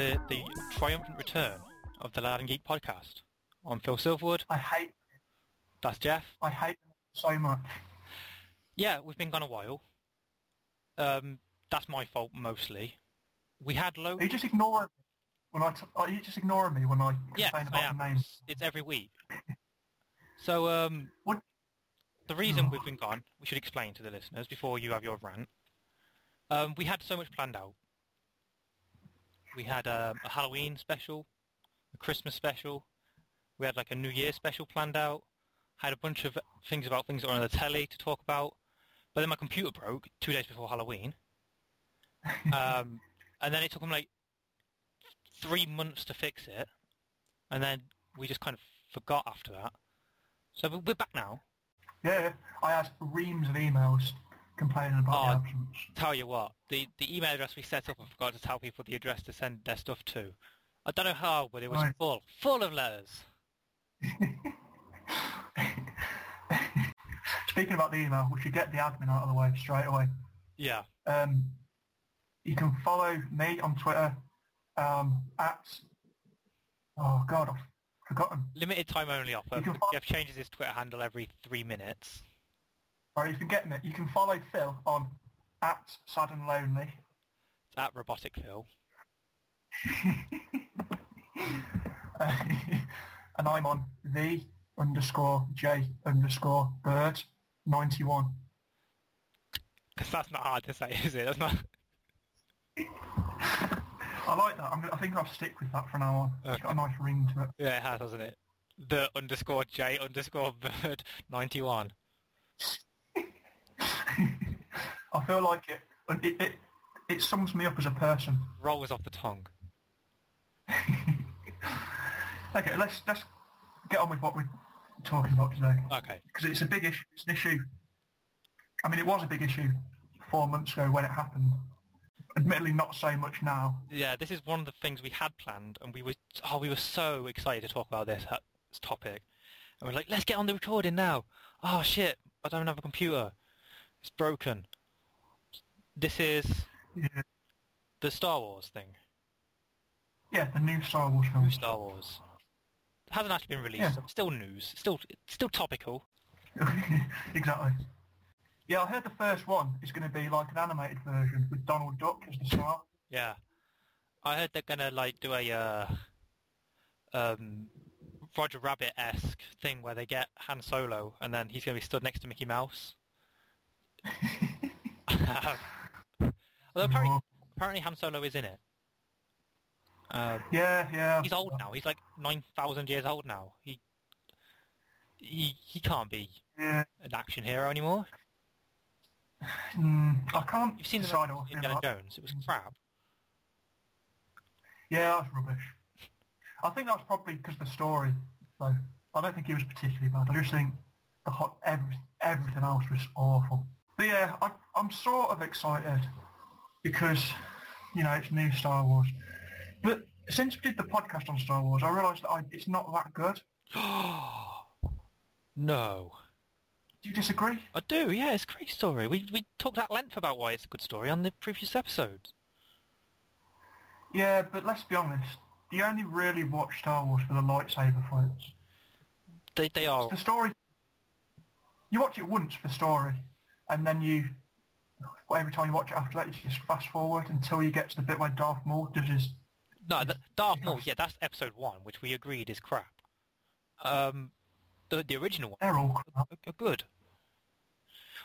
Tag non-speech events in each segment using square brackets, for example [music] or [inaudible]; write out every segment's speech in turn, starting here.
to the triumphant return of the Loud and Geek podcast. I'm Phil Silverwood. I hate. That's Jeff. I hate so much. Yeah, we've been gone a while. Um, that's my fault mostly. We had low. Are you just ignoring me when I? T- are you just ignoring me when I Yeah, complain I about am. the names? It's every week. So um, What? the reason we've been gone, we should explain to the listeners before you have your rant. Um, we had so much planned out. We had um, a Halloween special, a Christmas special. We had like a New Year special planned out. Had a bunch of things about things that were on the telly to talk about. But then my computer broke two days before Halloween. [laughs] Um, and then it took them like three months to fix it. And then we just kind of forgot after that. So we- we're back now. Yeah, I had reams of emails complaining about Oh. the absence. Tell you what, the, the email address we set up, I forgot to tell people the address to send their stuff to. I don't know how, but it was Right. full, full of letters. [laughs] Speaking about the email, we should get the admin out of the way straight away. Yeah. Um, you can follow me on Twitter um, at. Oh God, I've forgotten. Limited time only offer. Follow- Jeff changes his Twitter handle every three minutes. Or you can get me. You can follow Phil on at Sad and Lonely. It's at Robotic Phil. [laughs] and I'm on the underscore J underscore bird ninety one. Because that's not hard to say, is it? That's not... [laughs] I like that. I'm, I think I'll stick with that from now on. It's Okay. got a nice ring to it. Yeah, it has, hasn't it? The underscore J underscore bird 91. [laughs] [laughs] I feel like it. It, it, it sums me up as a person. Rolls off the tongue. [laughs] Okay, let's let's get on with what we're talking about today Okay. because it's a big issue. It's an issue. I mean, it was a big issue four months ago when it happened. Admittedly, not so much now. Yeah, this is one of the things we had planned, and we were oh, we were so excited to talk about this, uh, this topic, and we're like, let's get on the recording now. Oh shit, I don't have a computer, it's broken. This is Yeah, the Star Wars thing. yeah the new Star Wars New film. Star Wars. It hasn't actually been released. Yeah. Still news. Still, still topical. [laughs] exactly. Yeah, I heard the first one is going to be like an animated version with Donald Duck as the star. Yeah, I heard they're gonna like do a uh, um, Roger Rabbit esque thing where they get Han Solo and then he's gonna be stood next to Mickey Mouse. Although apparently, apparently Han Solo is in it. Um, Yeah, yeah. he's old now. He's like nine thousand years old now. He he he can't be Yeah. an action hero anymore. Mm, I can't You've seen the decide what I feel Indiana about- Jones. It was crap. Yeah, that's rubbish. I think that's probably because the story, though. I don't think it was particularly bad. I just think the hot, every, everything else was awful. But yeah, I, I'm sort of excited because, you know, it's new Star Wars. But since we did the podcast on Star Wars, I realised that I, it's not that good. [gasps] No. Do you disagree? I do, yeah, it's a great story. We we talked at length about why it's a good story on the previous episodes. Yeah, but let's be honest. You only really watch Star Wars for the lightsaber fights. They they are The story, you watch it once for story, and then you, every time you watch it after that, you just fast forward until you get to the bit where Darth Maul does his. no Darth Maul. Yeah, that's episode one, which we agreed is crap. Um, the the original one They're all crap. are, are good.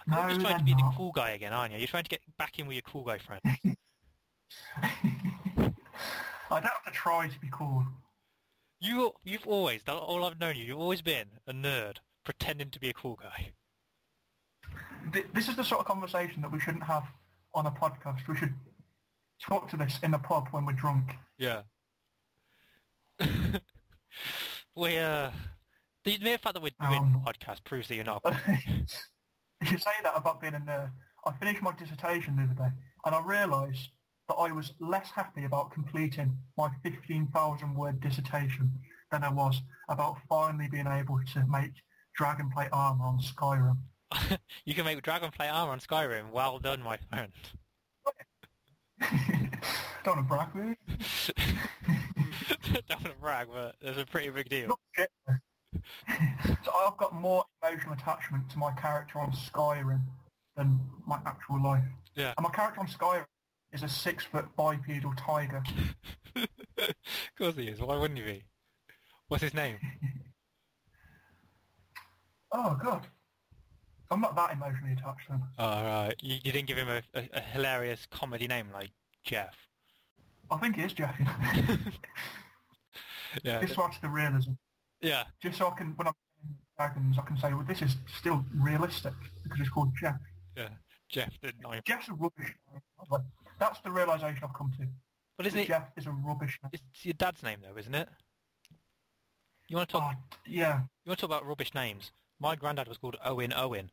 No, You're just trying to be the cool guy again, aren't you? You're trying to get back in with your cool guy friend. [laughs] I don't have to try to be cool. you you've always all I've known you. You've always been a nerd pretending to be a cool guy. Th- This is the sort of conversation that we shouldn't have on a podcast. We should talk to this in a pub when we're drunk. Yeah. [laughs] we uh, the mere fact that we're doing Um, a podcast proves that you're not. [laughs] you say that about being a nerd. I finished my dissertation the other day, and I realised that I was less happy about completing my 15,000 word dissertation than I was about finally being able to make Dragonplate armor on Skyrim. [laughs] you can make Dragonplate armor on Skyrim. Well done, my friend. [laughs] Don't want to brag, really. [laughs] Don't want to brag, but it's a pretty big deal. So I've got more emotional attachment to my character on Skyrim than my actual life. Yeah. And my character on Skyrim is a six-foot bipedal tiger. of course he is. Why wouldn't he be? What's his name? Oh, God. I'm not that emotionally attached then. Oh, right. You, you didn't give him a, a, a hilarious comedy name like Jeff. I think it is Jeff. [laughs] [laughs] Yeah. This adds the realism. Yeah. Just so I can, when I'm playing dragons, I can say, well, this is still realistic because it's called Jeff. Yeah. Jeff the nine. Jeff's a rubbish name. That's the realisation I've come to. But isn't it? Jeff is a rubbish name. It's your dad's name though, isn't it? You want to talk? Oh, yeah. You want to talk about rubbish names? My granddad was called Owen Owen.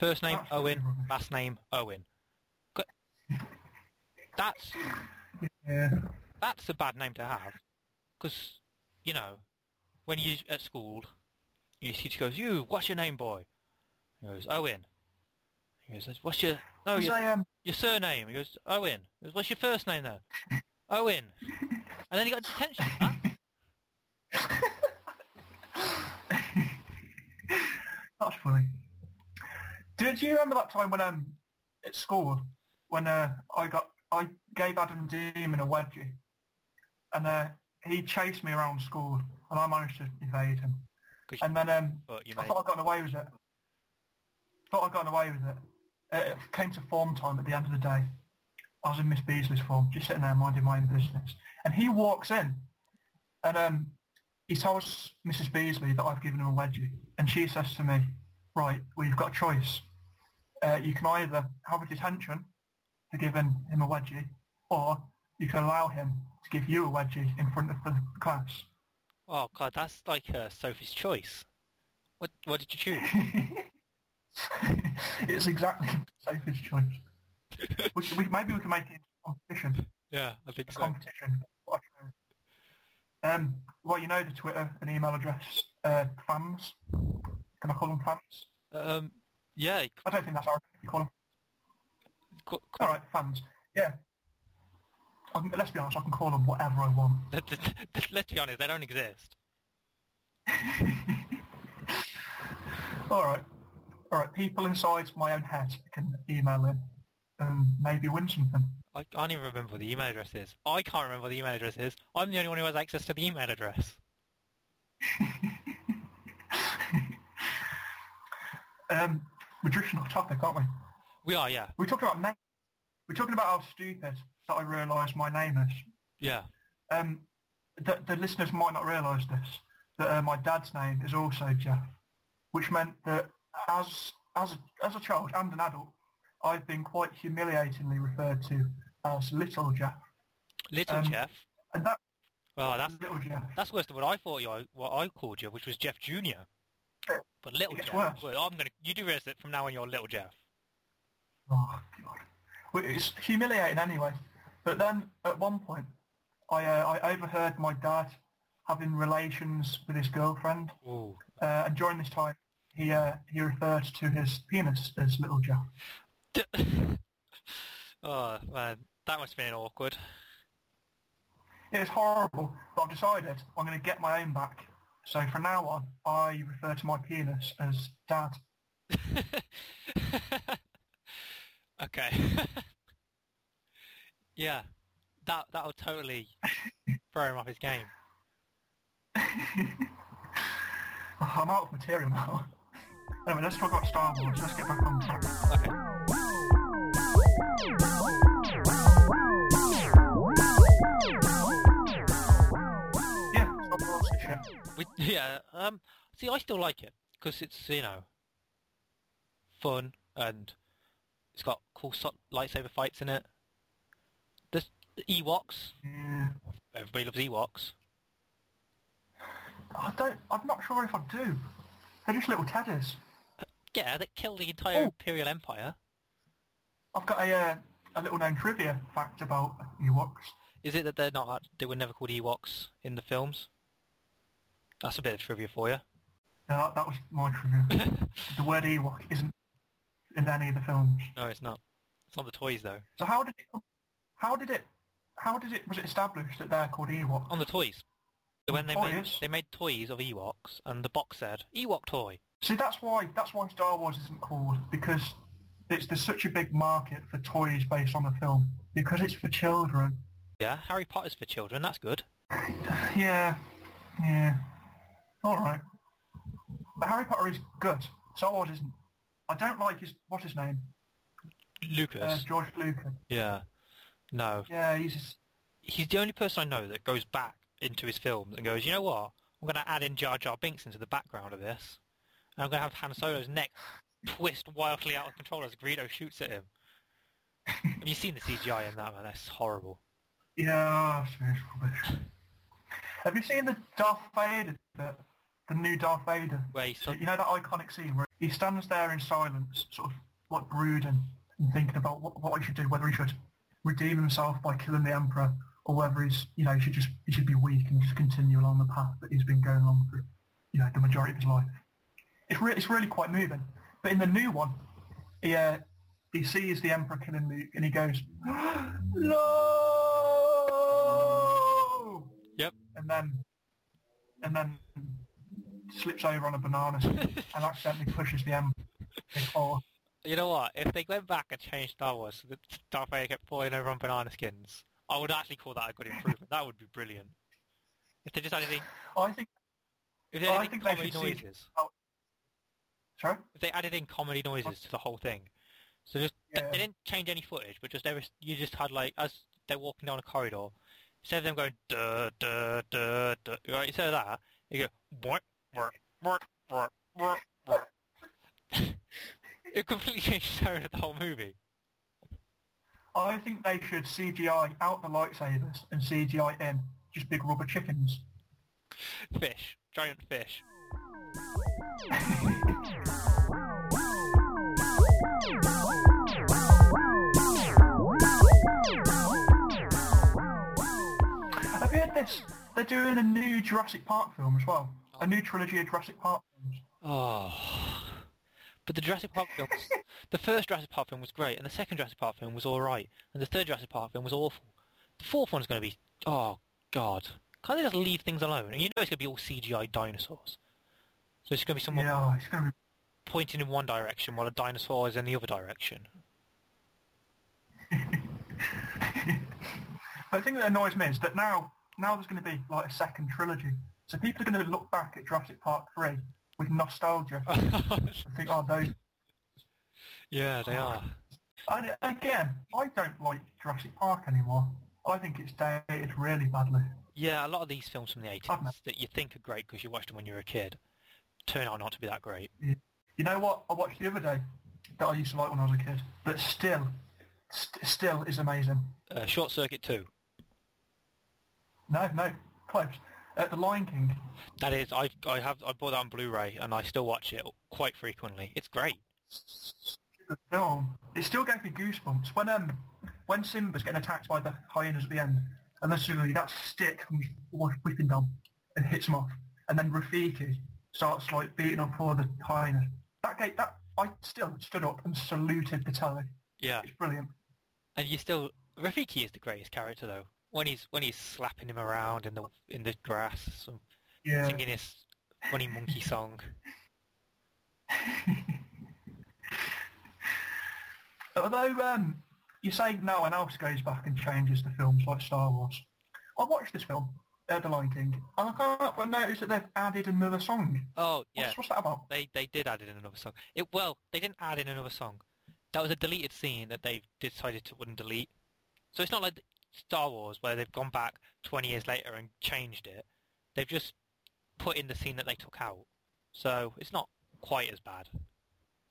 First name That's Owen, last name Owen. That's Yeah. that's a bad name to have, because you know, when you at school, your teacher goes, "You, what's your name, boy?" He goes, "Owen." He goes, "What's your no your, um, your surname?" He goes, "Owen." He goes, "What's your first name then?" Owen. And then he got detention. for that. That's funny. Did you remember that time when um at school when uh I got I gave Adam Demon a wedgie and uh he chased me around school and I managed to evade him. And then um I made thought I'd gotten away with it. Thought I'd gotten away with it. It came to form time at the end of the day. I was in Miss Beasley's form, just sitting there minding my own business. And he walks in and um, he tells Mrs. Beasley that I've given him a wedgie. And she says to me, right, well, you've got a choice. Uh, you can either have a detention for giving him a wedgie, or you can allow him to give you a wedgie in front of the class. Oh god, that's like uh, Sophie's choice. What what did you choose? [laughs] it's exactly Sophie's choice. [laughs] we, we, maybe we can make it a competition. yeah, I think A so. competition. Um, well, you know the Twitter and email address, uh, fans. Can I call them fans? Um, yeah. I don't think that's our you call them. c- c- All right, fans. Yeah. I can, let's be honest, I can call them whatever I want. let- let- Let's be honest, they don't exist. [laughs] All right. All right, people inside my own head can email in and maybe win something. I can't even remember what the email address is. I can't remember what the email address is. I'm the only one who has access to the email address. [laughs] [laughs] Um, we're drifting off topic, aren't we? We are, yeah. We're talking about name. We're talking about how stupid that I realise my name is. Yeah. Um, the, the listeners might not realise this, that uh, my dad's name is also Jeff, which meant that as as a, as a child and an adult, I've been quite humiliatingly referred to as Little Jeff, Little Um, Jeff. and that Well, that's Little Jeff. that's worse than what I thought you what I called you, which was Jeff Junior. But Little Jeff. worse. Well, I'm gonna. You do realize that from now on you're Little Jeff. Oh God, well, it's humiliating anyway. But then at one point, I uh, I overheard my dad having relations with his girlfriend, uh, and during this time, he uh, he referred to his penis as Little Jeff. [laughs] oh man, that must have been awkward. It is horrible, but I've decided I'm going to get my own back. So from now on, I refer to my penis as Dad. [laughs] okay. [laughs] yeah, that that'll totally [laughs] throw him off his game. I'm out of material now. Anyway, let's talk about Star Wars. Let's get back on track. Okay. We, [laughs] yeah. Um. See, I still like it because it's you know fun and it's got cool so- lightsaber fights in it. There's the Ewoks. Yeah. Everybody loves Ewoks. I don't. I'm not sure if I do. They're just little teddies. Yeah, that killed the entire Oh. Imperial Empire. I've got a uh, a little known trivia fact about Ewoks. Is it that they're not? They were never called Ewoks in the films. That's a bit of trivia for you. Yeah, that, was my trivia. [laughs] the word Ewok isn't in any of the films. No, it's not. It's not the toys though. So how did it how did it? How did it? Was it established that they're called Ewoks? On the toys. When they made, Toys? they made toys of Ewoks, and the box said, Ewok toy. See, that's why that's why Star Wars isn't called because it's there's such a big market for toys based on the film because it's for children. Yeah, Harry Potter's for children, that's good. Yeah, yeah. All right. But Harry Potter is good. Star Wars isn't. I don't like his what's his name? Lucas. Uh, George Lucas. yeah. No. Yeah, he's just, He's the only person I know that goes back into his films and goes, you know what? I'm going to add in Jar Jar Binks into the background of this. And I'm going to have Han Solo's neck twist wildly out of control as Greedo shoots at him. have you seen the CGI in that, man? That's horrible. yeah, it's rubbish. Have you seen the Darth Vader bit? The new Darth Vader. Where he's You know that iconic scene where he stands there in silence, sort of like brooding and thinking about what, what he should do, whether he should redeem himself by killing the Emperor or whether he's, you know, he should just he should be weak and just continue along the path that he's been going along for, you know, the majority of his life. It's really it's really quite moving. But in the new one, he uh, he sees the Emperor killing Luke and he goes, [gasps] no, Yep. and then and then slips over on a banana [laughs] and accidentally pushes the Emperor. before. You know what? If they went back and changed Star Wars so that Darth Vader kept falling over on banana skins, I would actually call that a good improvement. that would be brilliant. If they just added in, I think. if they I added in comedy should see- noises, Sorry. if they added in comedy noises to the whole thing, so just Yeah. they didn't change any footage, but just every, you just had like as they're walking down a corridor, instead of them going duh duh duh duh, right? Instead of that, you go what [laughs] It completely changed the tone of the whole movie. I think they should CGI out the lightsabers and CGI in just big rubber chickens. Fish, giant fish. Have you heard this? They're doing a new Jurassic Park film as well. A new trilogy of Jurassic Park films. Oh. But the Jurassic Park films, [laughs] the first Jurassic Park film was great, and the second Jurassic Park film was alright, and the third Jurassic Park film was awful. The fourth one's going to be, oh god. Can't they just leave things alone? And you know it's going to be all CGI dinosaurs. So it's going to be someone Yeah, it's going to be... pointing in one direction while a dinosaur is in the other direction. [laughs] the thing that annoys me is that now, now there's going to be like a second trilogy. So people are going to look back at Jurassic Park 3 with nostalgia [laughs] and think, oh, those... yeah, they are. And again, I don't like Jurassic Park anymore. I think it's dated really badly. Yeah, a lot of these films from the 80s that you think are great because you watched them when you were a kid turn out not to be that great. You know what I watched the other day that I used to like when I was a kid, but still, st- still is amazing. Uh, Short Circuit 2. No, no, close. Uh, the Lion King. That is, I I have I bought that on Blu-ray and I still watch it quite frequently. It's great. The film. It still gave me goosebumps when um when Simba's getting attacked by the hyenas at the end, and then suddenly that stick comes wh- whipping down and hits him off, and then Rafiki starts like beating up all the hyenas. That gave that I still stood up and saluted the telly. Yeah, It's brilliant. and you still Rafiki is the greatest character though. When he's when he's slapping him around in the in the grass, Yeah. singing his funny monkey song. [laughs] Although um, you say no one else goes back and changes the films like Star Wars. I watched this film, uh, The Lion King, and I can't but notice that they've added another song. Oh yeah, What's, what's that about? they they did add in another song. It well, they didn't add in another song. That was a deleted scene that they decided to wouldn't delete. So it's not like Star Wars where they've gone back 20 years later and changed it. They've just put in the scene that they took out. So it's not quite as bad.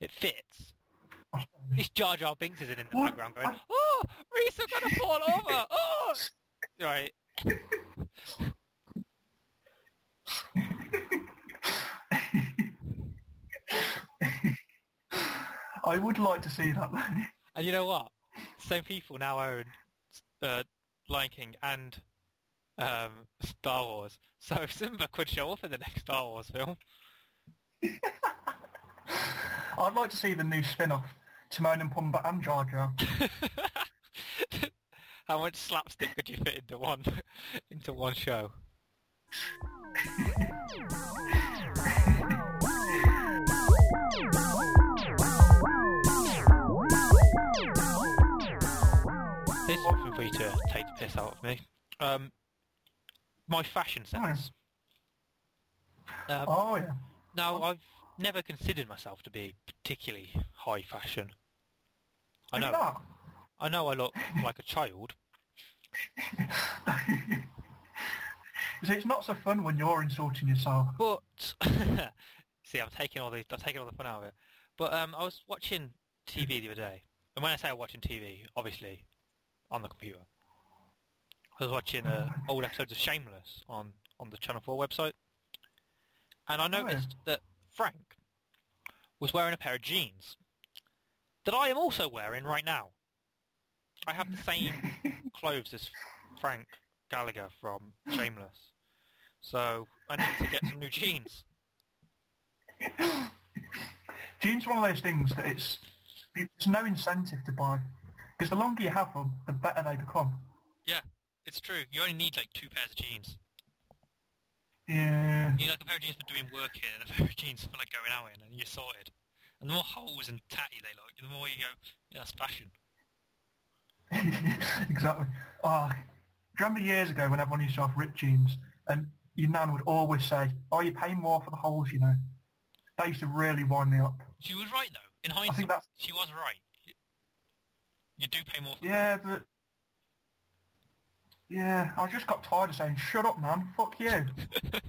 It fits. This Jar Jar Binks is in the What? background going, "Oh, Reese, I'm gonna fall over! [laughs] Oh!" Right. I would like to see that. And you know what? Same people now own uh, Lion King and um, [laughs] Star Wars. So if [laughs] Simba could show up in the next Star Wars film. [laughs] I'd like to see the new spin-off, Timon and Pumbaa and Jar Jar. How much slapstick could you fit into one into one show? This is something for you to take the piss out of me. Um, my fashion sense. Um, Oh yeah. now, I've never considered myself to be particularly high fashion. I know, I know, I look like a child. [laughs] See, it's not so fun when you're insulting yourself. But [laughs] see, I'm taking all the I'm taking all the fun out of it. But um, I was watching TV [laughs] the other day, and when I say I'm watching TV, obviously on the computer. I was watching uh, old episodes of Shameless on on the Channel Four website, and I Oh, yeah. noticed that Frank was wearing a pair of jeans that I am also wearing right now. I have the same [laughs] clothes as Frank Gallagher from Shameless. So I need to get some new jeans. [laughs] Jeans are one of those things that it's there's no incentive to buy because the longer you have them, the better they become. Yeah, it's true. You only need like two pairs of jeans. Yeah. You need like a pair of jeans for doing work in and a [laughs] pair of jeans for like going out in and you're sorted. And the more holes and tatty they look, the more you go, yeah, that's fashion. [laughs] exactly. Oh, do you remember years ago when everyone used to have ripped jeans and your nan would always say, oh, you pay more for the holes, you know. That used to really wind me up. She was right though. In hindsight, I think that's, she was right. You do pay more for yeah, but... Yeah, I just got tired of saying, shut up, man, fuck you. [laughs]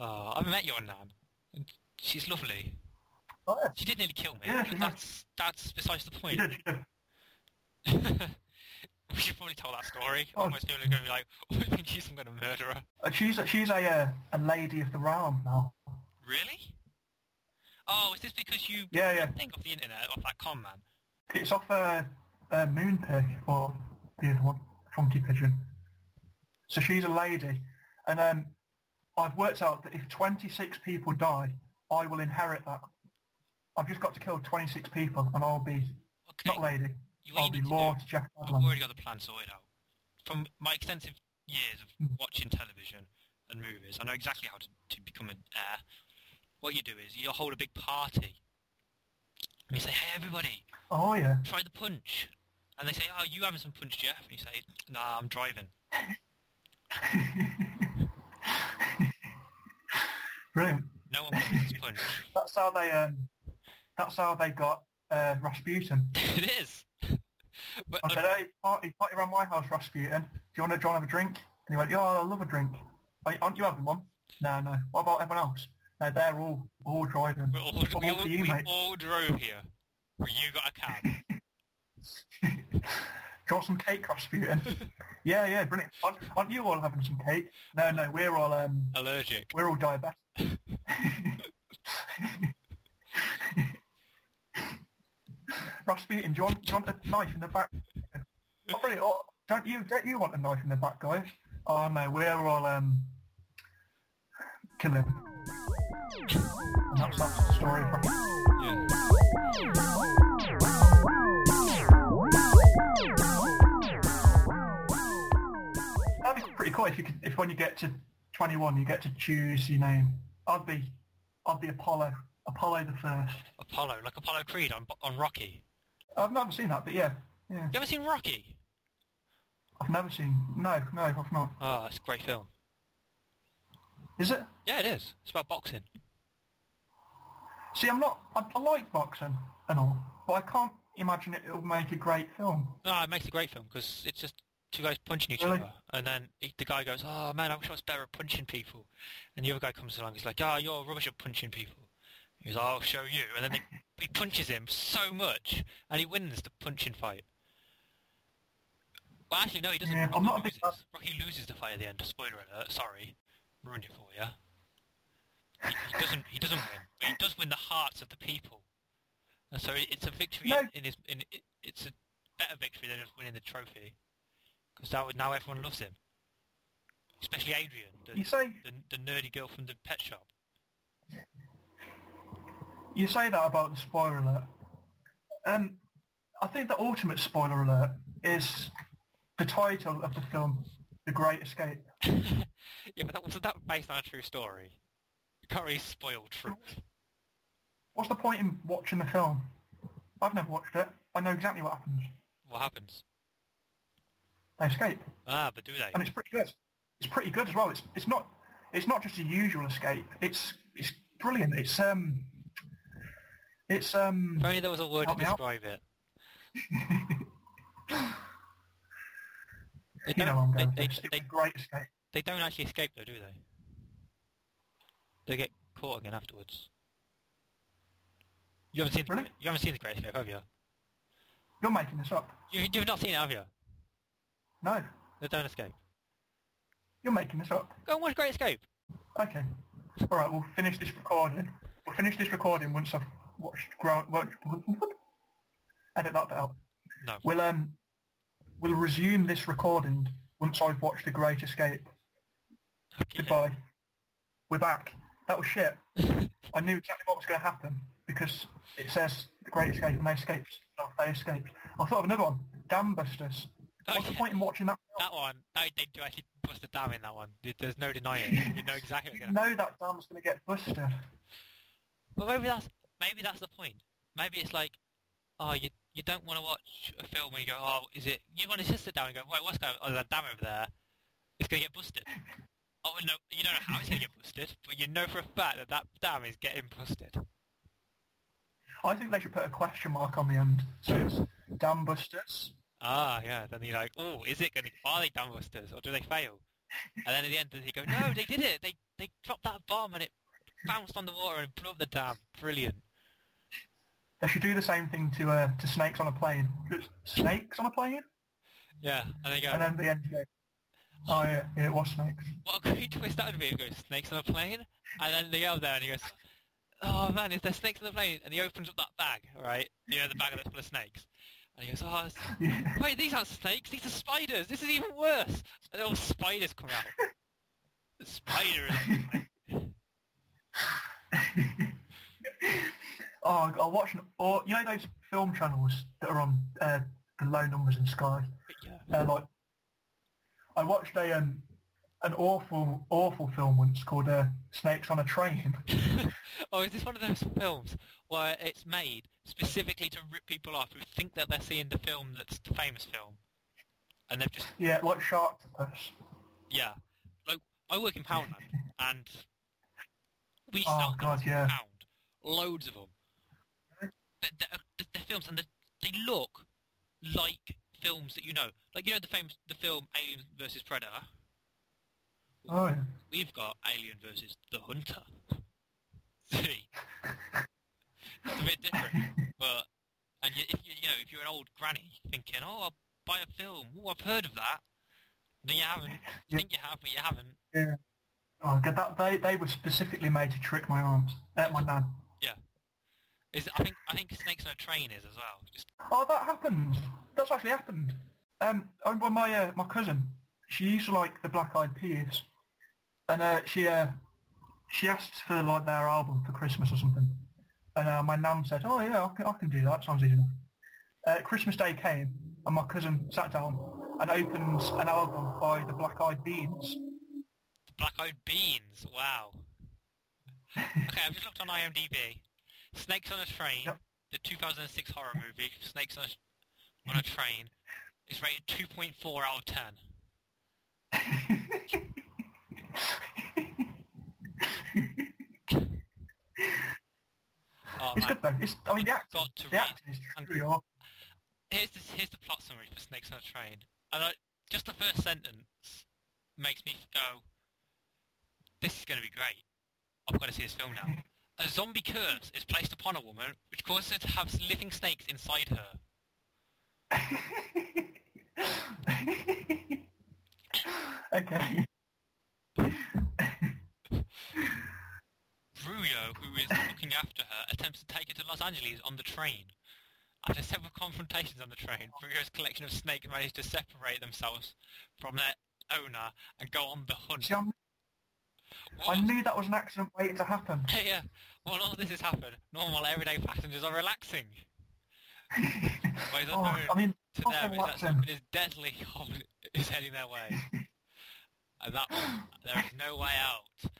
Oh, I've met your nan. And she's lovely. Oh, yeah, She did nearly kill me. Yeah, but she has. that's that's besides the she point. did, she did. [laughs] we should probably tell that story. Oh. Are going to be like, [laughs] oh, I think she's some kind of murderer. Uh, she's, a, she's a, uh, a lady of the realm now. Really? Oh, is this because you Yeah, yeah. think of the internet, off that con man? It's off a, a Moonpig, or the other one, Funky Pigeon. So she's a lady, and um, I've worked out that if 26 people die, I will inherit that. I've just got to kill 26 people, and I'll be, Okay. not lady, you I'll be to Lord do. Jack. I've already got the plan sorted out. From my extensive years of Hmm. watching television and movies, I know exactly how to, to become an heir. What you do is you hold a big party. And you say, hey everybody, Oh yeah. try the punch. And they say, oh, you having some punch, Jeff? And you say, nah, I'm driving. [laughs] Brilliant. No one wants this punch. [laughs] That's how they um, that's how they got uh, Rasputin. [laughs] it is. But I said, hey, party, party around my house, Rasputin. Do you want to join have a drink? And he went, yeah, I love a drink. Are- Aren't you having one? No, no. What about everyone else? No, they're all all driving. we all, we, all, you, we mate? all drove here. Where you got a cab. You [laughs] some cake, Rasputin? [laughs] yeah, yeah, brilliant. Aren't, aren't you all having some cake? No, no, we're all um, Allergic. we're all diabetic. [laughs] Rasputin, do you, want, do you want a knife in the back? Oh, brilliant. Oh, don't you don't you want a knife in the back, guys? Oh no, we're all um, killing. And that's, that's the story. Yeah. That'd be pretty cool if you could, if when you get to 21 you get to choose your name. I'd be, I'd be Apollo, Apollo the first. Apollo, like Apollo Creed on on Rocky. I've never seen that, but yeah, yeah. You ever seen Rocky? I've never seen. No, no, I've not. Oh, it's a great film. Is it? Yeah, it is. It's about boxing. See, I'm not. I, I like boxing and all, but I can't imagine it will make a great film. No, it makes a great film because it's just two guys punching each Really? other, and then he- the guy goes, "Oh man, I wish I was better at punching people," and the other guy comes along, he's like, "Oh, you're rubbish at punching people." He goes, "I'll show you," and then they, he punches him so much, and he wins the punching fight. Well, actually, no, he doesn't. Yeah, I'm not a big loses. Rocky loses the fight at the end. Spoiler alert. Sorry, ruined it for you. He, doesn't. He doesn't win, but he does win the hearts of the people. And so it's a victory No. in, his. In, it, it's a better victory than just winning the trophy, because now now everyone loves him, especially Adrian, the, You say the, the nerdy girl from the pet shop. you say that about the spoiler alert. Um, I think the ultimate spoiler alert is the title of the film, The Great Escape. [laughs] yeah, but that wasn't that based on a true story. You can't really spoil truth. What's the point in watching the film? I've never watched it. I know exactly what happens. What happens? They escape, Ah, but do they? and it's pretty good. It's pretty good as well. It's it's not it's not just a usual escape. It's it's brilliant. It's um it's um If only there was a word to me out. describe it. [laughs] They you know I'm going they, they, a great escape. They don't actually escape though, do they? They get caught again afterwards. You haven't seen the, Really? you haven't seen the Great Escape, have you? You're making this up. you? You've not seen it, have you? No, They don't escape. you're making this up. Go and watch Great Escape. Okay. All right, we'll finish this recording. We'll finish this recording once I've watched. Watched edit that bit out. No. We'll um, we'll resume this recording once I've watched The Great Escape. Okay. Goodbye. We're back. That was shit. [laughs] I knew exactly what was going to happen because it says The Great Escape and they escaped. They escaped. I thought of another one. Dam Busters. Oh, what's the point in watching that? That one, they, they do actually bust a dam in that one. There's no denying it. You know exactly You know that dam's going to get busted. But maybe that's maybe that's the point. Maybe it's like, oh, you you don't want to watch a film and you go, oh, is it? You want to just sit down and go, wait, what's going? on? Oh, there's a dam over there. It's going to get busted. Oh you don't know how it's going to get busted, but you know for a fact that that dam is getting busted. I think they should put a question mark on the end. So it's Dam Busters. Ah, yeah. Then you're like, oh, is it going to? Are they dam busters or do they fail? And then at the end, you go, no, they did it. They they dropped that bomb and it bounced on the water and blew up the dam. Brilliant. They should do the same thing to uh, to snakes on a plane. Snakes on a plane? Yeah, and they go, And then at the end you go, oh yeah, yeah, it was snakes. What a great twist that would be. It goes, snakes on a plane? And then they go there and he goes, oh man, is there snakes on the plane? And he opens up that bag, right? You know, the bag that's full of snakes. And he goes, oh, [laughs] Yeah. wait, these aren't snakes, these are spiders. This is even worse. And all spiders come out. Spiders. [laughs] oh, I watch an, or you know those film channels that are on uh, the low numbers in Sky. yeah. Uh, like, I watched a um, an awful, awful film once called uh, Snakes on a Train. [laughs] oh, is this one of those films where it's made specifically to rip people off who think that they're seeing the film that's the famous film? And they've just yeah, like Sharktopus. Yeah. Like, I work in Poundland, [laughs] and we Oh, sell God, yeah. Pound. Loads of them. They're, they're, they're films, and they look like films that you know. Like, you know the famous, the film Alien versus Predator? Oh yeah. We've got Alien versus The Hunter. [laughs] See? it's a bit different, [laughs] but... And you, if you, you know, if you're an old granny thinking, oh, I'll buy a film, oh, I've heard of that. No, you haven't. You Yeah. think you have, but you haven't. Yeah. Oh, God, that they they were specifically made to trick my arms. Uh, my nan. Is I think I think Snakes on a Train is as well. Just Oh, that happened. That's actually happened. Um, I remember my uh, my cousin. She used to like the Black Eyed Peas, and uh, she uh, she asked for like their album for Christmas or something. And uh, my nan said, "Oh yeah, I can, I can do that. Sounds easy enough." Uh, Christmas Day came, and my cousin sat down and opened an album by the Black Eyed Beans. The Black Eyed Beans. Wow. Okay, I've just looked on IMDb. Snakes on a Train, Yep. the 2006 horror movie. Snakes on a, on a Train is rated 2.4 out of 10. Oh, [laughs] It's man. good though. It's, I mean, the acting, Got to the acting is truly awful. Here's the, here's the plot summary for Snakes on a Train. And I, just the first sentence makes me go, this is going to be great. I've got to see this film now. A zombie curse is placed upon a woman which causes her to have living snakes inside her. okay. Ruyo, who is looking after her, attempts to take her to Los Angeles on the train. After several confrontations on the train, Ruyo's collection of snakes manage to separate themselves from their owner and go on the hunt. I'm, I knew that was an accident waiting to happen. [laughs] yeah, while all this has happened, normal everyday passengers are relaxing. [laughs] Wait, oh, I mean, to them is that something is deadly [laughs] is heading their way. And that there is no way out.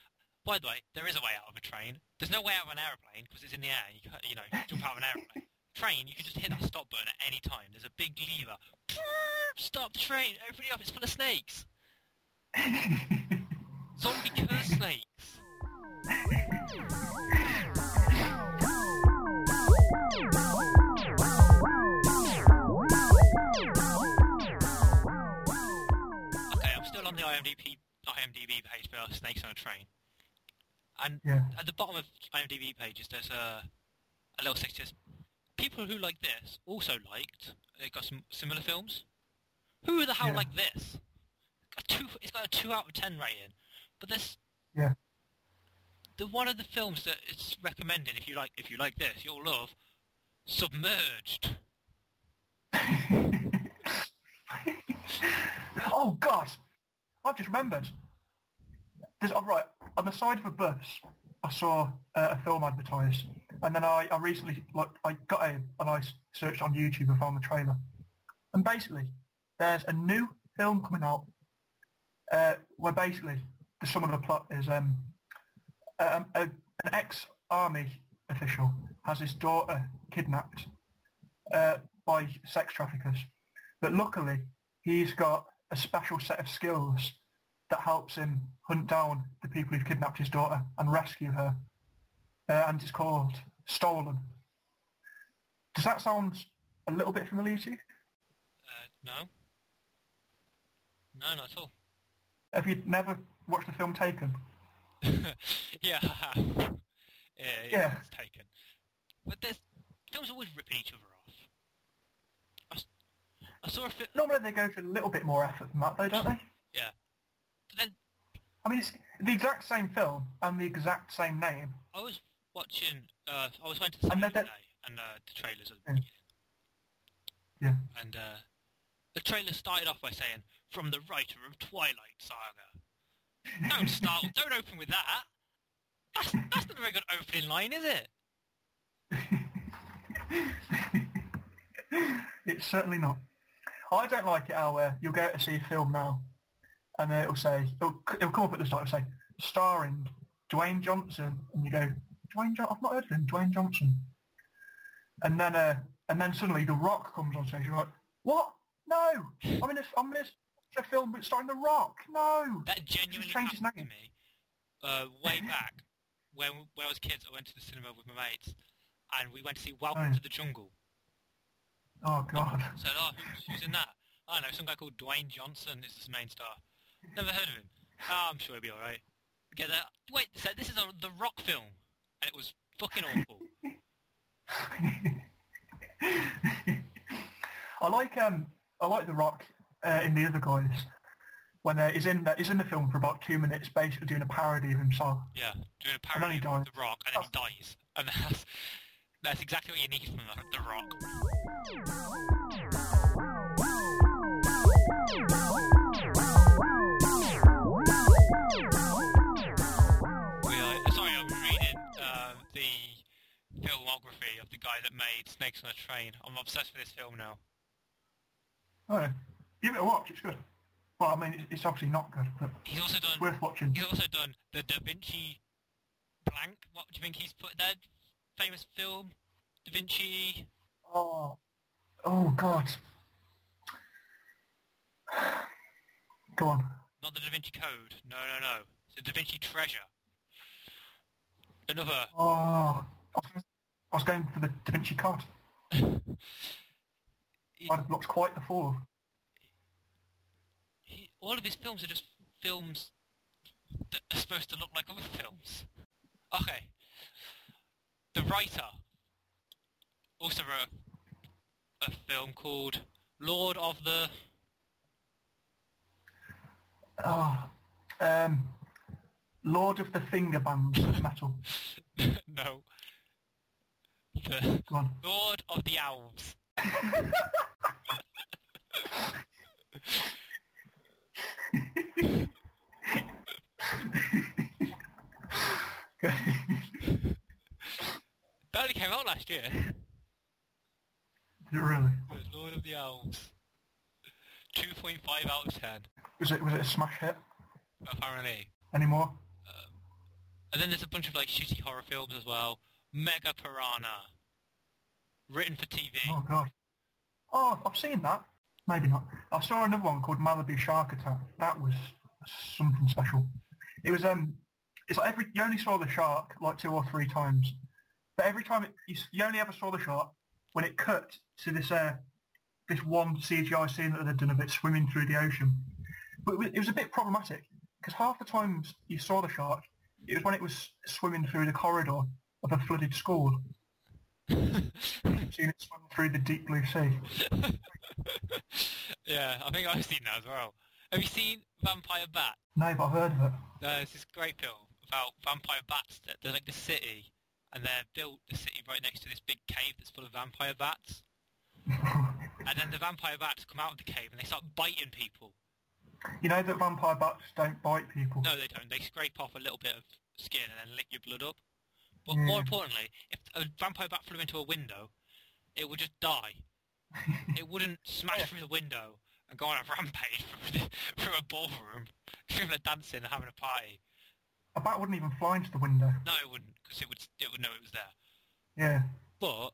By the way, there is a way out of a train. There's no way out of an aeroplane because it's in the air. You, ca- you know, you jump out of an aeroplane. Train, you can just hit that stop button at any time. There's a big lever. Stop the train! Everybody up! It's full of snakes. Zombie curse snakes. Okay, I'm still on the IMDb IMDb page for Snakes on a Train. And yeah. at the bottom of IMDb pages, there's a, a little section. says, People who like this also liked. They got some similar films. Who the hell Yeah. like this? A two, it's got a two out of ten rating. But this, Yeah. the one of the films that it's recommended if you like if you like this, you'll love Submerged. [laughs] oh God! I've just remembered. There's, oh, right, on the side of a bus, I saw uh, a film advertised, and then I, I recently, like, I got in and I searched on YouTube and found the trailer. And basically, there's a new film coming out uh, where basically the sum of the plot is um, um, a, an ex-army official has his daughter kidnapped uh, by sex traffickers. But luckily, he's got a special set of skills that helps him hunt down the people who've kidnapped his daughter and rescue her. Uh, and it's called Stolen. Does that sound a little bit familiar to you? Uh, no. No, not at all. Have you never watched the film Taken? [laughs] yeah, I [laughs] have. Yeah, yeah, Yeah. it's taken. But there's films always ripping each other off. I, I saw a film. Normally they go to a little bit more effort than that though, don't they? Yeah. But then I mean, it's the exact same film and the exact same name. I was watching. Uh, I was went to the And cinema today, and uh, the trailers. Are Yeah. beginning. Yeah. And uh, the trailer started off by saying, "From the writer of Twilight Saga." Don't start. don't open with that. That's, that's not a very good opening line, is it? it's certainly not. I don't like it how uh, you'll go to see a film now, and uh, it'll say it'll, it'll come up at the start and say starring Dwayne Johnson, and you go Dwayne Johnson. I've not heard of him, Dwayne Johnson. And then uh, and then suddenly The Rock comes on stage. You're like, what? No, I'm in a I'm in a, a film starring The Rock. No. That genuinely change his happened to me uh, way back when when I was kids. I went to the cinema with my mates, and we went to see Welcome Oh. to the Jungle. Oh God. So, oh, who's, who's in that? I don't know, some guy called Dwayne Johnson is the main star. Never heard of him. Oh, I'm sure he'll be alright. Get that? Wait, so this is a The Rock film, and it was fucking awful. [laughs] I like um I like The Rock uh, in the other guys when uh, he's in the, he's in the film for about two minutes, basically doing a parody of himself. Yeah, doing a parody he of. The Rock, and then he dies. And that's, that's exactly what you need from The, the Rock. Sorry, I'm reading um, the filmography of the guy that made Snakes on a Train. I'm obsessed with this film now. Oh. Give it a watch. It's good. Well, I mean, it's, it's obviously not good, but He's also done. worth watching. He's also done the Da Vinci blank. What do you think he's put there? Famous film, Da Vinci. Oh, oh God. [sighs] Go on. Not the Da Vinci Code. No, no, no. It's the Da Vinci Treasure. Another. Oh, I was- going for the Da Vinci Code. [laughs] That looks quite the fall. All of his films are just films that are supposed to look like other films. Okay. The writer also wrote a film called Lord of the... Oh, um, Lord of the Finger Bands of Metal. [laughs] no. The Go on. Lord of the Owls. [laughs] [laughs] Only came out last year. It really? It was Lord of the Owls. 2.5 out of 10, Was it was it a smash hit? apparently. Any more? Um, and then there's a bunch of like shitty horror films as well. Mega Piranha. Written for TV. Oh god. Oh, I've seen that. Maybe not. I saw another one called Malibu Shark Attack. That was something special. It was um, it's like every you only saw the shark like two or three times, but every time it, you, you only ever saw the shark when it cut to this uh, this one CGI scene that they'd done of it swimming through the ocean. But it was a bit problematic because half the times you saw the shark, it was when it was swimming through the corridor of a flooded school. Seeing it swim through the deep blue sea. [laughs] yeah, I think I've seen that as well. Have you seen Vampire Bat? No, but I've heard of it. No, it's this great film about vampire bats. That they're like the city, and they're built the city right next to this big cave that's full of vampire bats. [laughs] And then the vampire bats come out of the cave and they start biting people. You know that vampire bats don't bite people. No, they don't. They scrape off a little bit of skin and then lick your blood up. But more importantly, if a vampire bat flew into a window, it would just die. it wouldn't [laughs] smash Yeah. through the window and go on a [laughs] rampage through, a ballroom, [laughs] people are dancing and having a party. A bat wouldn't even fly into the window. No, it wouldn't, because it would it would know it was there. Yeah. But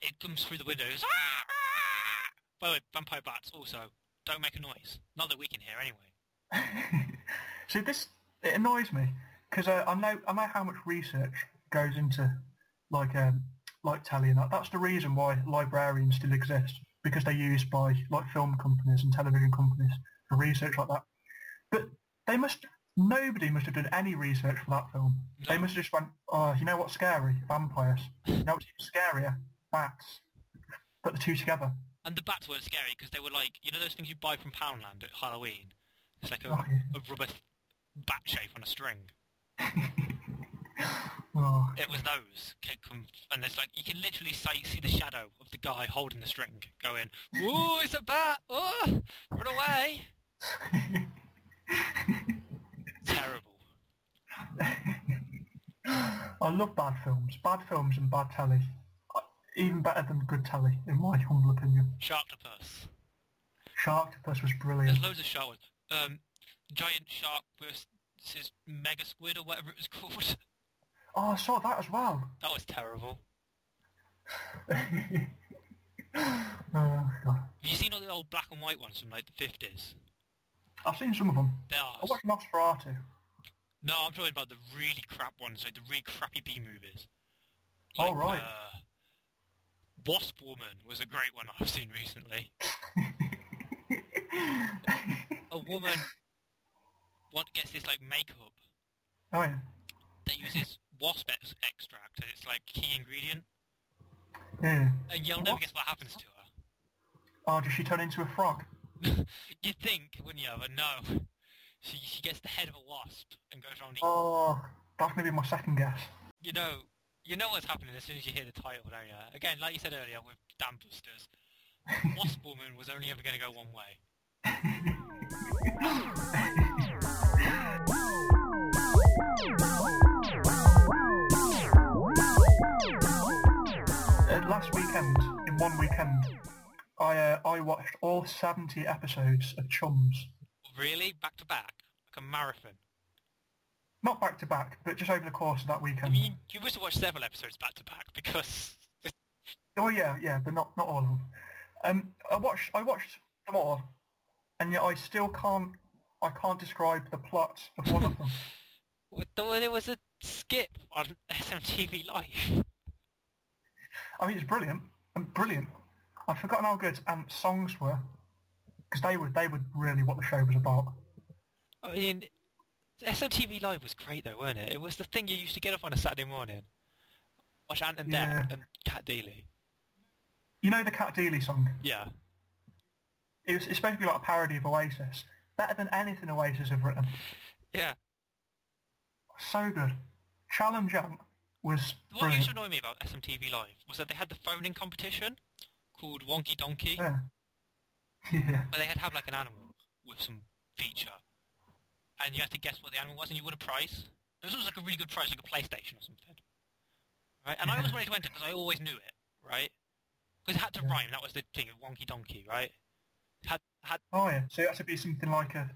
it comes through the window. "Ah, ah." By the way, vampire bats also don't make a noise. Not that we can hear anyway. See, this it annoys me because uh, I know I know how much research goes into like um, like telly and that. That's the reason why librarians still exist because they're used by like film companies and television companies for research like that. But they must nobody must have done any research for that film. They must have just went, oh, you know what's scary? Vampires. You know what's even scarier? Bats. Put the two together. And the bats weren't scary because they were like, you know those things you buy from Poundland at Halloween? It's like a, Oh, yeah. a rubber bat shape on a string. [laughs] Oh, It was those. And there's like, you can literally see, see the shadow of the guy holding the string going, Ooh, it's a bat! Oh, run away! [laughs] Terrible. I love bad films. Bad films and bad telly. Even better than good telly, in my humble opinion. Sharktopus. Sharktopus was brilliant. There's loads of shark ones. Um, giant shark versus mega squid or whatever it was [laughs] called. Oh, I saw that as well. That was terrible. [laughs] oh, God. Have you seen all the old black and white ones from like the 50s? I've seen some of them. They are. I watched Nosferatu. No, I'm talking about the really crap ones, like the really crappy B movies. Oh, Like, right. Uh, Wasp Woman was a great one I've seen recently. [laughs] A woman what gets this like makeup oh, yeah. that uses wasp ex- extract as its like key ingredient, Yeah. and you'll never What? guess what happens to her. Oh, does she turn into a frog? [laughs] You'd think, wouldn't you? But no. She, she gets the head of a wasp and goes around. Oh, that's maybe my second guess. You know, you know what's happening as soon as you hear the title, don't you? Again, like you said earlier with Dam Busters, [laughs] Wasp Woman was only ever going to go one way. [laughs] Uh, last weekend, in one weekend, I uh, I watched all 70 episodes of Chums. Really? Back to back? Like a marathon? Not back to back, but just over the course of that weekend. I mean, you must have watched several episodes back to back because... [laughs] Oh yeah, yeah, but not not all of them. Um, I watched I watched them all, and yet I still can't I can't describe the plot of one of them. [laughs] There was a skip on [laughs] SMTV Live. I mean, it's brilliant and brilliant. I've forgotten how good um, songs were because they were they were really what the show was about. I mean, SMTV Live was great though, weren't it? It was the thing you used to get up on a Saturday morning, watch Ant and Yeah. Dec and Cat Dealey. You know the Cat Dealey song? Yeah. It was, it's supposed to be like a parody of Oasis. Better than anything Oasis have written. Yeah. So good. Challenge Ant was What used brilliant. to annoy me about SMTV Live was that they had the phoning competition called Wonky Donkey, Yeah. [laughs] Yeah. where they had to have like an animal with some feature, and you had to guess what the animal was, and you won a prize. It was always like a really good prize, like a PlayStation or something. Right? And I always wanted to enter because I always knew it, right? Because it had to Yeah. rhyme. That was the thing. Of wonky donkey, right? Had had, Oh yeah. So it had to be something like a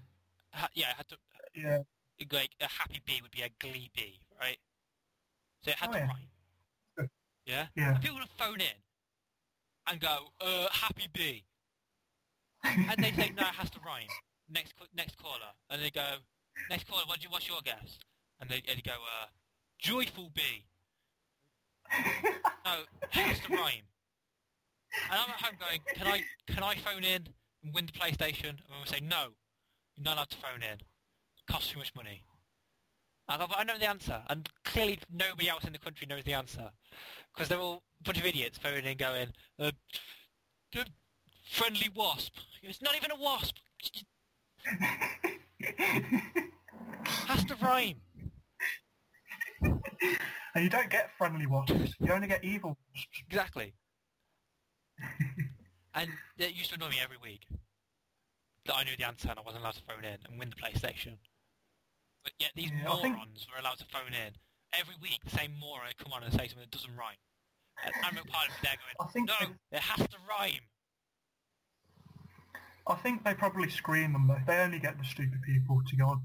had yeah. It had to yeah. Like a happy bee would be a glee bee, right? So it had Oh, to yeah. rhyme. Yeah. Yeah. And people would phone in and go, uh, happy bee. And they say, no, it has to rhyme. Next next caller. And they go, next caller, what do you, what's your guess? And they, and they go, uh, joyful bee. No, it has to rhyme. And I'm at home going, can I can I phone in and win the PlayStation? And i'm we say, no, you're not allowed to phone in. Costs too much money. I go, but I know the answer. And clearly nobody else in the country knows the answer. Because they're all a bunch of idiots phoning in going, uh, friendly wasp. It's not even a wasp. [laughs] Has to rhyme. and you don't get friendly wasps. You only get evil wasps. Exactly. [laughs] and it used to annoy me every week that I knew the answer and I wasn't allowed to phone in and win the PlayStation. But yet these Yeah, I think- morons were allowed to phone in. Every week the same moron would come on and say something that doesn't rhyme. And I'm a part of there I going, think no, they- it has to rhyme. I think they probably screen them though. They only get the stupid people to go on.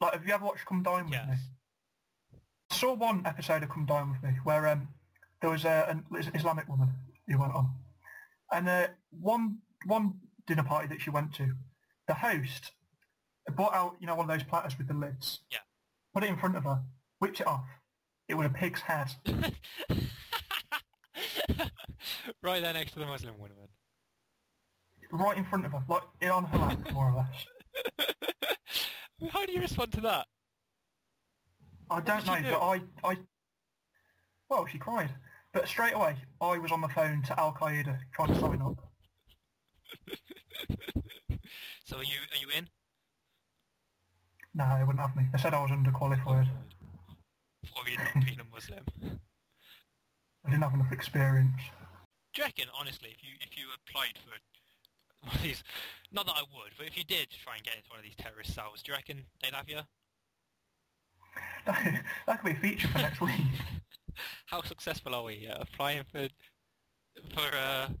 Like, have you ever watched Come Dine with Yes. Me? I saw one episode of Come Dine with Me where um, there was a, an Islamic woman who went on, and uh, one one dinner party that she went to, the host brought out you know one of those platters with the lids. Yeah. Put it in front of her, whipped it off. It was a pig's head. [laughs] right there next to the Muslim woman. right in front of her, like it on her lap, more or less. [laughs] How do you respond to that? I don't know, do? but I, I, well, she cried. But straight away, I was on the phone to Al Qaeda trying to sign up. [laughs] So are you are you in? No, they wouldn't have me. They said I was underqualified. For being, being a Muslim. [laughs] I didn't have enough experience. Do you reckon, honestly, if you if you applied for one of these, not that I would, but if you did try and get into one of these terrorist cells, do you reckon they'd have you? [laughs] that could be a feature for next week. [laughs] How successful are we at applying for for uh, a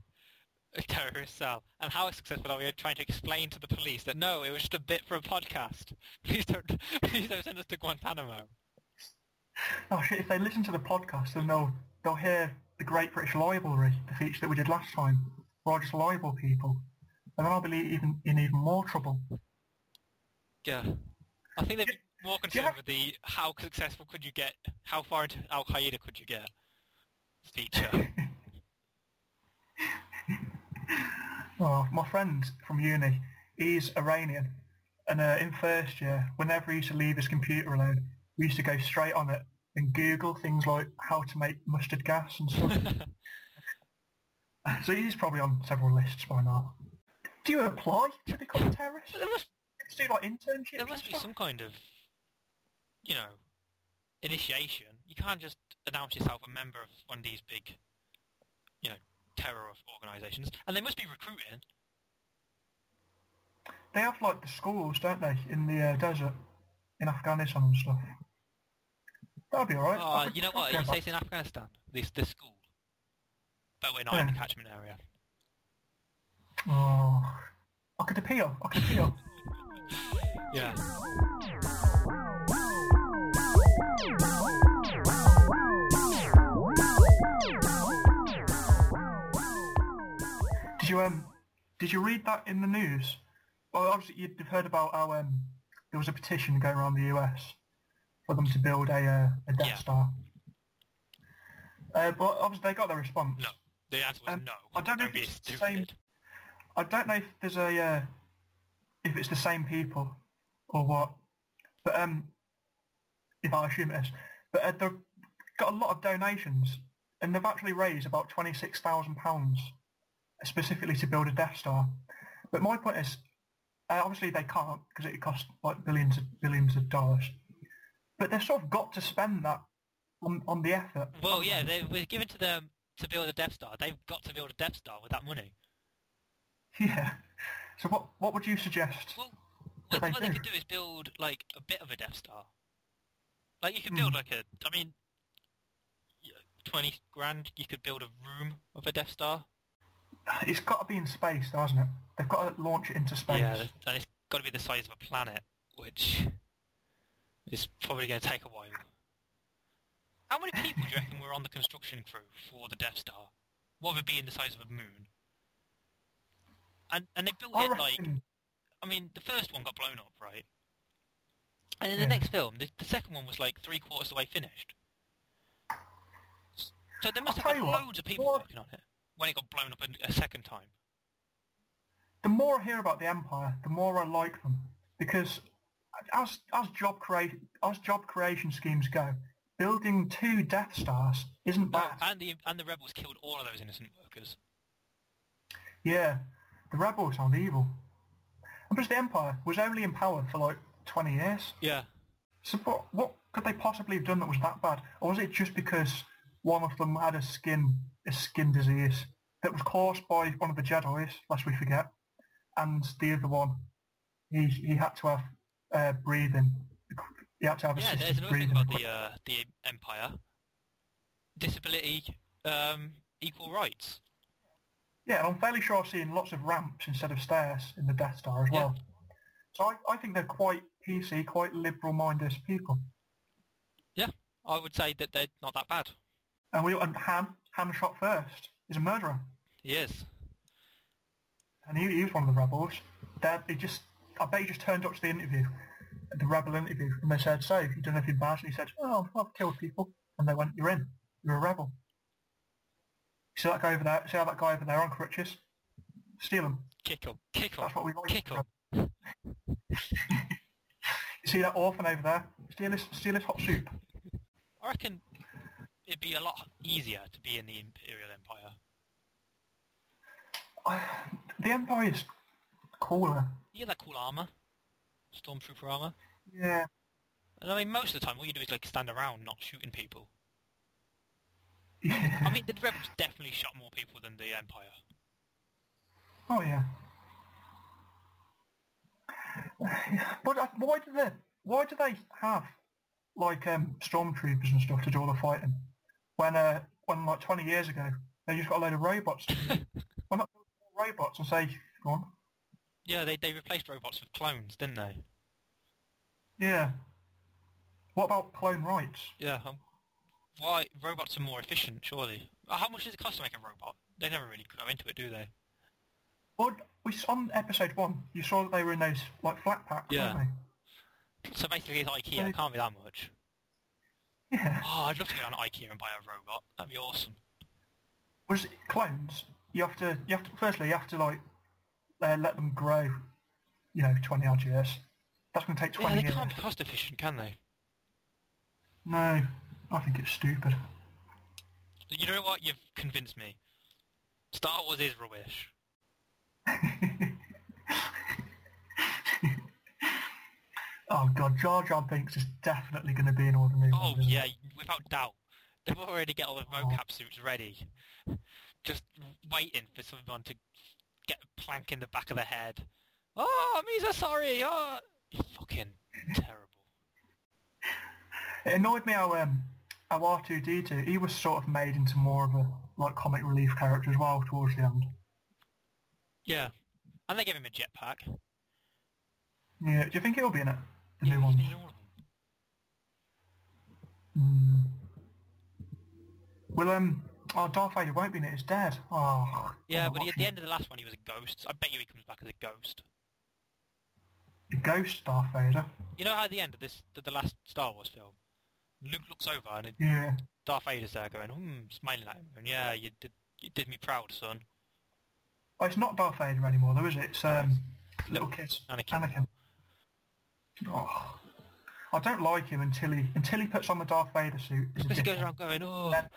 [laughs] terrorist cell? And how successful are we at trying to explain to the police that no, it was just a bit for a podcast. [laughs] Please don't [laughs] please don't send us to Guantanamo. Oh shit! If they listen to the podcast, then they'll they'll hear the Great British Library, the feature that we did last time, where I just libel people, and then I'll be even in even more trouble. Yeah. I think they'd be more concerned have- with the how successful could you get, how far into Al Qaeda could you get feature. Oh, my friend from uni, he's Iranian, and uh, in first year, whenever he used to leave his computer alone, we used to go straight on it and Google things like how to make mustard gas and stuff. [laughs] [laughs] so he's probably on several lists by now. Do you apply to become a terrorist? there must Do like internships? there must be some kind of, you know, initiation. You can't just announce yourself a member of one of these big, you know, terror organisations, and they must be recruiting. They have like the schools, don't they, in the uh, desert, in Afghanistan and stuff. That'd be alright. Oh, you know what? You say it's in Afghanistan. This this school, but we're not in the catchment area. Oh, I could appeal. I could appeal. [laughs] Yeah. Did you um? Did you read that in the news? Well, obviously you'd have heard about how um there was a petition going around the US for them to build a uh, a Death Yeah. Star. Uh, but obviously they got their response. No. The answer was Um, no. I don't know if it's the same- I don't know if there's a uh, if it's the same people or what, but um, if I assume it is, but uh, they've got a lot of donations and they've actually raised about twenty six thousand pounds specifically to build a Death Star. But my point is, uh, obviously they can't because it costs like billions of billions of dollars. But they've sort of got to spend that on, on the effort. Well, yeah, they were given to them to build a Death Star. They've got to build a Death Star with that money. Yeah. So what what would you suggest? Well, what, they what they could do is build like a bit of a Death Star. Like you could build Hmm. like a, I mean, twenty grand. You could build a room of a Death Star. It's got to be in space, though, hasn't it? They've got to launch it into space. Yeah, and it's got to be the size of a planet, which is probably going to take a while. How many people do you reckon were on the construction crew for the Death Star? What would it be in the size of a moon? And and they built I it like I mean, the first one got blown up, right? And in the Yeah. next film, the, the second one was like three quarters of the way finished. So there must I'll have been you what, loads of people what- working on it when it got blown up a, a second time. the more I hear about the Empire, the more I like them because as as job create as job creation schemes go, building two Death Stars isn't bad. and the and the rebels killed all of those innocent workers. Yeah, the rebels sound evil. And plus, the Empire was only in power for like 20 years. Yeah. So what, what could they possibly have done that was that bad? Or was it just because one of them had a skin a skin disease that was caused by one of the Jedi's, lest we forget, and the other one, he he had to have uh, breathing. He had to have Yeah, there's another thing about the uh, the Empire. Disability um, equal rights. Yeah, and I'm fairly sure I've seen lots of ramps instead of stairs in the Death Star as well. Yeah. So I, I think they're quite PC, quite liberal-minded people. Yeah, I would say that they're not that bad. And we and Han, Han shot first, He's a murderer. He is. And he, he was one of the rebels. Dad, he just, I bet he just turned up to the interview, the rebel interview, and they said, so, have you done anything bad? And he said, oh, I've killed people. And they went, you're in. You're a rebel. See that guy over there? See how that guy over there on crutches? Steal him. Kick him. Kick him. That's what we like. Kick him. [laughs] You see that orphan over there? Steal his, steal his hot soup. I reckon it'd be a lot easier to be in the Imperial Empire. I, the Empire is cooler. Yeah, that cool armor, stormtrooper armor. Yeah. And I mean, most of the time, all you do is like stand around, not shooting people. yeah. I mean, the rebels definitely shot more people than the Empire. Oh yeah. But uh, why do they why do they have like um, stormtroopers and stuff to do all the fighting when uh, when like 20 years ago they just got a load of robots? [laughs] why not robots and say, go on? Yeah, they they replaced robots with clones, didn't they? Yeah. What about clone rights? Yeah. Um, why robots are more efficient? Surely. Uh, How much does it cost to make a robot? They never really go into it, do they? Well, we on episode one, you saw that they were in those like flat packs, Yeah. So basically, it's IKEA. It can't be that much. Yeah. Oh, I'd love to go down to IKEA and buy a robot. That'd be awesome. Was it clones? You have to, you have to. Firstly, you have to like uh, let them grow. You know, 20 odd years. That's going to take 20 Yeah, they years. can't be cost efficient, can they? No, I think it's stupid. You know what? You've convinced me. Star Wars is rubbish. [laughs] oh god, Jar Jar Binks is definitely going to be in all the new Oh ones. yeah, he? without doubt. They've already got all the Oh. mocap suits ready, just waiting for someone to get a plank in the back of the head. Oh, Misa, sorry. Oh, you fucking terrible. It annoyed me how um, how R2D2 he was sort of made into more of a like comic relief character as well towards the end. Yeah, and they gave him a jetpack. Yeah, do you think he'll be in it? The Yeah, new one. he's in all of them. Mm. Well, um, oh, Darth Vader won't be in it. It's dead. Oh. Yeah, but he, at the end of the last one, he was a ghost. I bet you he comes back as a ghost. The ghost Darth Vader. You know how at the end of this, the, the last Star Wars film, Luke looks over and it, Yeah. Darth Vader's there going, hmm, smiling at him, and yeah, you did, you did me proud, son. Oh, it's not Darth Vader anymore, though, is it? It's um, little kid. Anakin. Anakin. Oh. I don't like him until he until he puts on the Darth Vader suit. Because he goes around going, oh, Then-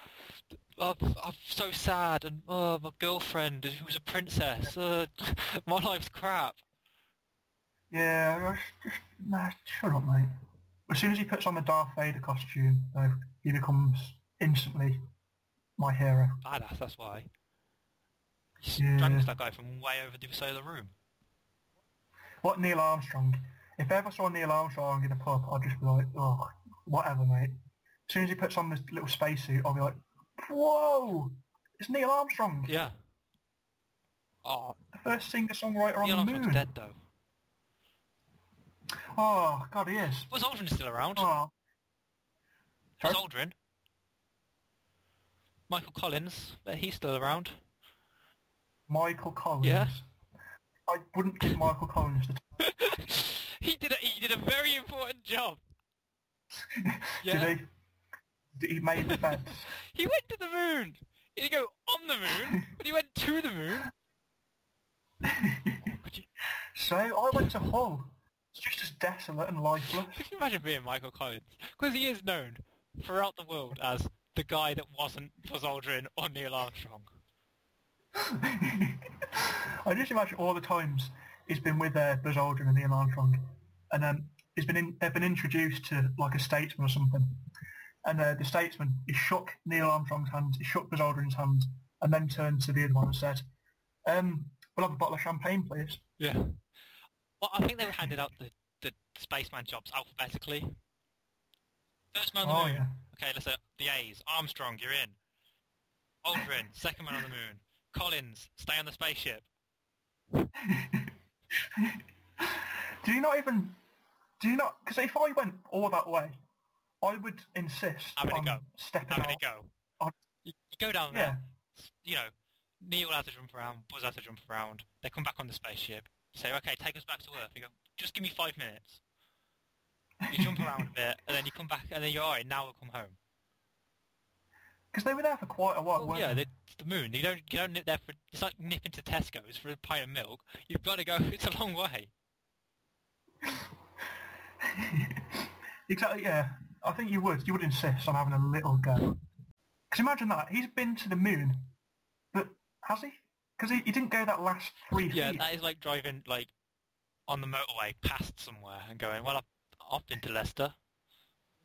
oh, I'm so sad, and oh, my girlfriend who's a princess, uh, [laughs] my life's crap. Yeah, just, just nah, shut up, mate. As soon as he puts on the Darth Vader costume, though, he becomes instantly my hero. Badass, that's why. He Yeah. strangles that guy from way over the other side of the room. What Neil Armstrong? If I ever saw Neil Armstrong in a pub, I'd just be like, oh, whatever, mate. As soon as he puts on this little spacesuit, I'll be like, whoa, it's Neil Armstrong. Yeah. Oh, The first singer-songwriter on Neil the Armstrong's moon. dead though. Oh, God, he is. Buzz Aldrin's still around. Oh. Buzz Sorry? Aldrin. Michael Collins, uh, he's still around. Michael Collins. Yeah. I wouldn't give Michael Collins the [laughs] [laughs] [laughs] he did a he did a very important job. [laughs] Yeah. Did he? He made the beds. [laughs] He went to the moon. He didn't go on the moon, but he went to the moon. [laughs] You, so I went to Hull. It's just as desolate and lifeless. could you imagine being Michael Collins? Because he is known throughout the world as the guy that wasn't Buzz Aldrin or Neil Armstrong. I just imagine all the times he's been with uh, Buzz Aldrin and Neil Armstrong, and um, he's been in, they've been introduced to like a statesman or something, and uh, the statesman he shook Neil Armstrong's hand, he shook Buzz Aldrin's hand, and then turned to the other one and said, um, "We'll have a bottle of champagne, please." Yeah. Well, I think they were handed out the, the spaceman jobs alphabetically. First man on the Oh moon. yeah. Okay, let's say the A's. Armstrong, you're in. Aldrin, second man on the moon. Collins, stay on the spaceship. [laughs] [sighs] do you not even? Do you not? Because if I went all that way, I would insist Having a on go. stepping Having out. go. You, go down Yeah. there. You know, Neil has to jump around, Buzz has to jump around. They come back on the spaceship. Say, okay, take us back to Earth. You go, just give me five minutes. You jump around a bit, and then you come back, and then you're alright. Now we'll come home. Because they were there for quite a while, Well, yeah, they? the, moon. You don't you don't nip there for. It's like nipping to Tesco's for a pint of milk. You've got to go. [laughs] It's a long way. [laughs] exactly, yeah. I think you would. You would insist on having a little go. Because imagine that. He's been to the moon, but has he? Because he, he didn't go that last three Yeah, feet. that is like driving like on the motorway past somewhere and going, well, I've, I've been to Leicester.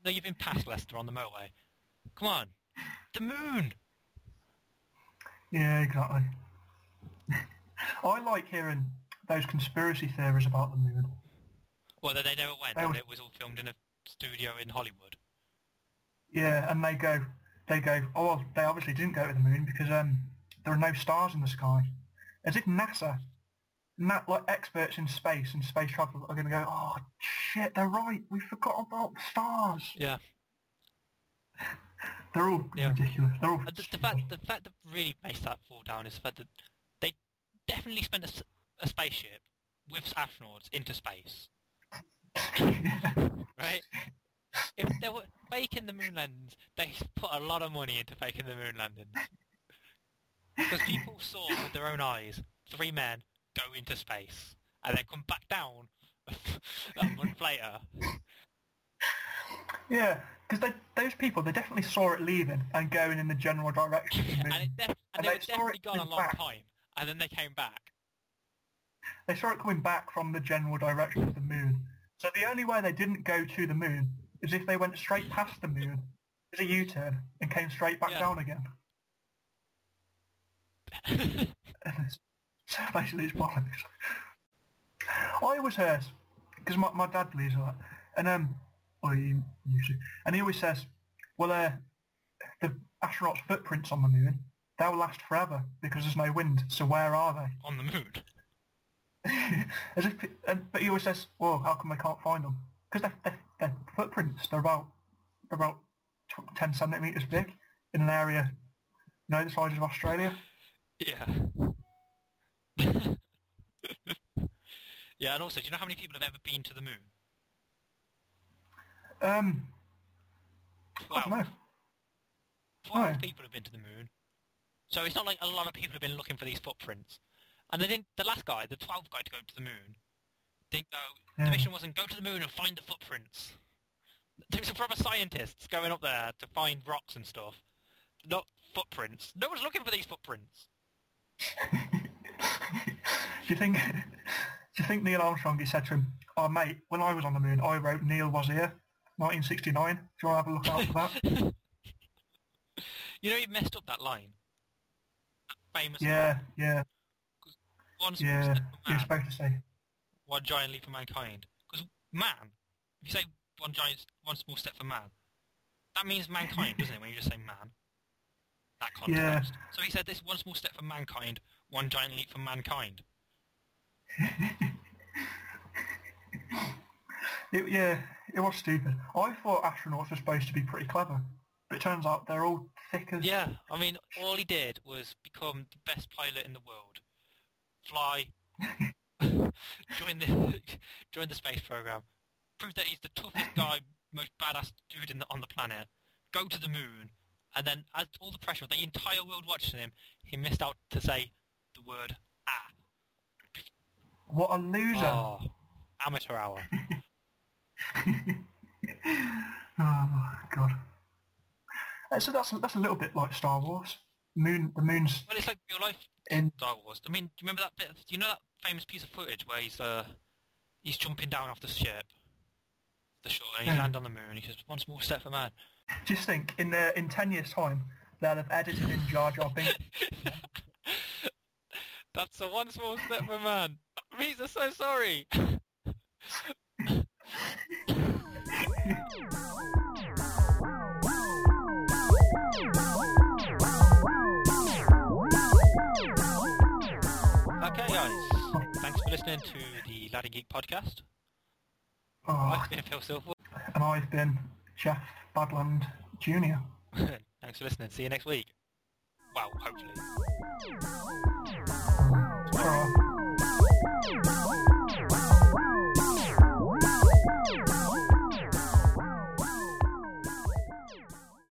No, you've been past Leicester on the motorway. Come on, the moon. Yeah, exactly. [laughs] I like hearing those conspiracy theories about the moon. Well, they never went, They and were- it was all filmed in a studio in Hollywood. Yeah, and they go, they go, oh, well, they obviously didn't go to the moon because um, there are no stars in the sky. As if NASA, na- like experts in space and space travel are going to go, oh, shit, they're right. We forgot about the stars. Yeah. [laughs] They're all Yeah. ridiculous. They're all uh, the, the fact, the fact that really makes that fall down is the fact that they definitely spent a spaceship with astronauts into space, [laughs] right? If they were faking the moon landings, they put a lot of money into faking the moon landings. Because people saw with their own eyes three men go into space and then come back down [laughs] a month later. Yeah, because those people, they definitely saw it leaving and going in the general direction of the and, moon. it def- and And they they were definitely it gone a long back. time, and then they came back. They saw it coming back from the general direction of the moon. So the only way they didn't go to the moon is if they went straight past the moon, did a U-turn, and came straight back Yeah. down again. so [laughs] [laughs] basically it's bollocks. I always heard, because my, my dad believes that, and um, used to, and he always says, well, uh, the astronauts' footprints on the moon, they'll last forever because there's no wind, so where are they? [laughs] on the moon. [laughs] As if, and, but he always says, "Well, how come they can't find them? Because they're, they're, they're footprints. They're about they're about tw- ten centimeters big in an area, you know, the size of Australia. Yeah. [laughs] yeah, and also, do you know how many people have ever been to the moon? Um, I Twelve. people have been to the moon. So it's not like a lot of people have been looking for these footprints. And they didn't, the last guy, the 12th guy to go to the moon, didn't go, the mission wasn't go to the moon and find the footprints. There's some proper scientists going up there to find rocks and stuff. Not footprints. No one's looking for these footprints. [laughs] do you think? Do you think Neil Armstrong? He said to him, "Oh mate, when I was on the moon, I wrote Neil was here, 1969. Do you want to have a look out for that?" [laughs] You know, he messed up that line. That famous yeah, yeah, one yeah. step He for was man, supposed to say. one giant leap for mankind. Because man, if you say one giant, one small step for man, that means mankind, doesn't it? When you just say man, that context. Yeah. So he said this one small step for mankind, one giant leap for mankind. [laughs] It, yeah, it was stupid. I thought astronauts were supposed to be pretty clever, but it turns out they're all thick as... Yeah, I mean, all he did was become the best pilot in the world. Fly, [laughs] join the join the space program, prove that he's the toughest [laughs] guy, most badass dude in the, on the planet. Go to the moon, and then as all the pressure of the entire world watching him, he missed out to say the word ah. What a loser. Oh, amateur hour. [laughs] [laughs] oh, my God. Uh, So that's, that's a little bit like Star Wars. Moon, the moon's Well, it's like real life in... Star Wars. I mean, do you remember that bit? Do you know that famous piece of footage where he's uh he's jumping down off the ship, the shore, and he Yeah. lands on the moon. And He says, "One small step for man." Just think, in the, in 10 years' time, they'll have edited in Jar Jar Binks. [laughs] That's a one small step for man. [laughs] Reese, I'm so sorry okay, guys. Thanks for listening to the Laddie Geek podcast. Oh, I've been Phil Silver. And I've been Jeff Badland Jr. [laughs] Thanks for listening. See you next week. Well, hopefully.